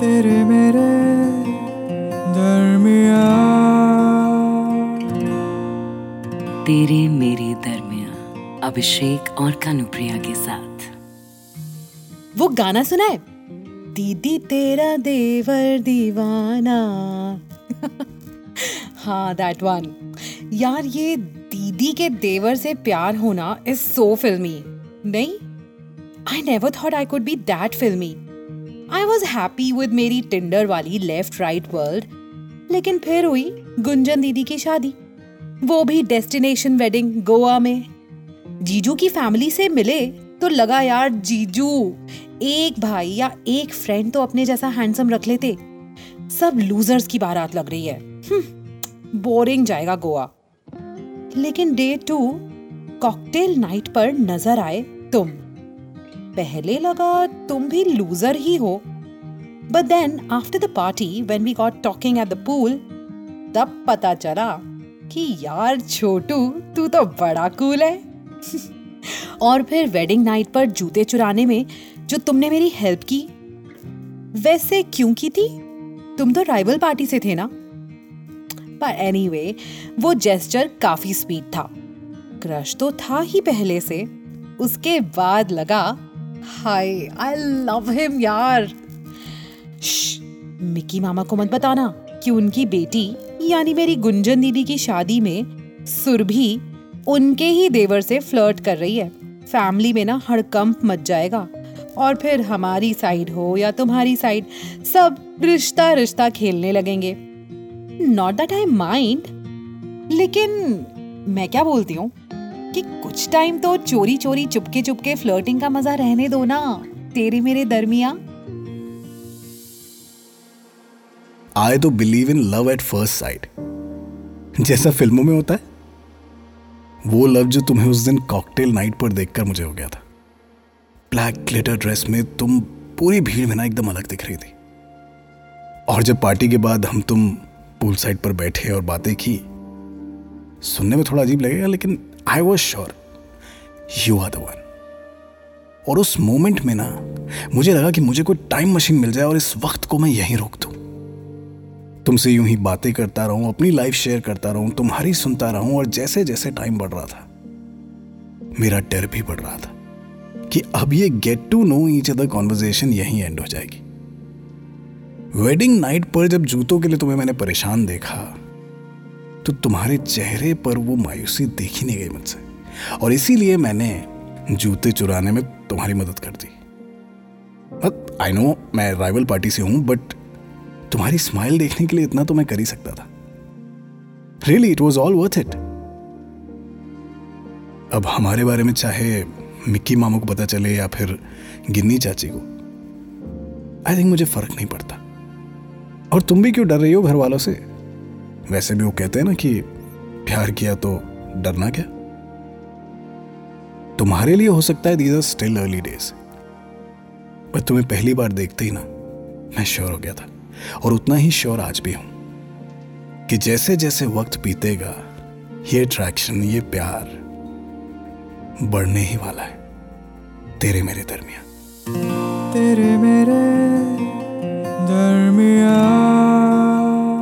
तेरे मेरे दरमिया तेरे मेरे दरमिया अभिषेक और कानुप्रिया के साथ। वो गाना सुना है? दीदी तेरा देवर दीवाना। हाँ दैट वन यार ये दीदी के देवर से प्यार होना इज़ सो फिल्मी नहीं? I never thought I could be that फिल्मी आई वॉज़ हैप्पी विद मेरी टिंडर वाली लेफ़्ट राइट वर्ल्ड लेकिन फिर हुई गुंजन दीदी की शादी। वो भी डेस्टिनेशन वेडिंग गोवा में। जीजू की फैमिली से मिले तो लगा यार जीजू, एक भाई या एक फ्रेंड तो अपने जैसा हैंडसम रख लेते। सब लूजर्स की बारात लग रही है। बोरिंग जाएगा गोवा। लेकिन डे टू कॉकटेल नाइट पर नज़र आए तुम। पहले लगा तुम भी लूजर ही हो। But then after the party when we got talking at the pool तब पता चला कि यार छोटू, तू तो बड़ा कूल है। और फिर वेडिंग नाइट पर जूते चुराने में जो तुमने मेरी हेल्प की, वैसे क्यों की थी? तुम तो राइवल पार्टी से थे ना। पर एनीवे वो जेस्चर काफ़ी स्वीट था। क्रश तो था ही पहले से। उसके बाद लगा हाय आई लव हिम यार मिकी मामा को मत बताना कि उनकी बेटी, यानी मेरी गुंजन दीदी की शादी में सुरभि उनके ही देवर से फ्लर्ट कर रही है। फैमिली में ना हड़कंप मच जाएगा। और फिर हमारी साइड हो या तुम्हारी साइड सब रिश्ता रिश्ता खेलने लगेंगे। नॉट दैट आई माइंड लेकिन मैं क्या बोलती हूँ? कि कुछ टाइम तो चोरी चोरी चुपके चुपके फ्लर्टिंग का मज़ा रहने दो ना। तेरे मेरे दरमिया आई तो believe in love at first sight जैसा फ़िल्मों में होता है। वो लव जो तुम्हें उस दिन कॉकटेल नाइट पर देखकर मुझे हो गया था। ब्लैक ग्लिटर ड्रेस में तुम पूरी भीड़ में ना एकदम अलग दिख रही थी। और जब पार्टी के बाद हम तुम पूल साइड पर बैठे और बातें की, सुनने में थोड़ा अजीब लगेगा, लेकिन I was sure you are the one और उस मोमेंट में ना, मुझे लगा कि मुझे कोई टाइम मशीन मिल जाए और इस वक्त को मैं यहीं रोक दूँ। तुमसे यूँ ही बातें करता रहूँ, अपनी लाइफ शेयर करता रहूँ, तुम्हारी सुनता रहूँ और जैसे जैसे टाइम बढ़ रहा था, मेरा डर भी बढ़ रहा था कि अब ये get to know each other conversation यहीं एंड हो जाएगी। वेडिंग नाइट पर जब जूतों के लिए तुम्हें मैंने परेशान देखा तो तुम्हारे चेहरे पर वो मायूसी देखी नहीं गई मुझसे। और इसीलिए मैंने जूते चुराने में तुम्हारी मदद कर दी। आई नो मैं राइवल पार्टी से हूँ बट तुम्हारी स्माइल देखने के लिए इतना तो मैं कर ही सकता था। Really it was all worth it अब हमारे बारे में चाहे मिक्की मामू को पता चले या फिर गिन्नी चाची को आई थिंक मुझे फ़र्क नहीं पड़ता। और तुम भी क्यों डर रही हो घर वालों से? वैसे भी वो कहते हैं ना कि प्यार किया तो डरना क्या? तुम्हारे लिए हो सकता है these are still early days पर तुम्हें पहली बार देखते ही ना, मैं श्योर हो गया था। और उतना ही श्योर आज भी हूँ कि जैसे जैसे वक्त बीतेगा, ये अट्रैक्शन ये प्यार बढ़ने ही वाला है। तेरे मेरे दरमियान। तेरे मेरे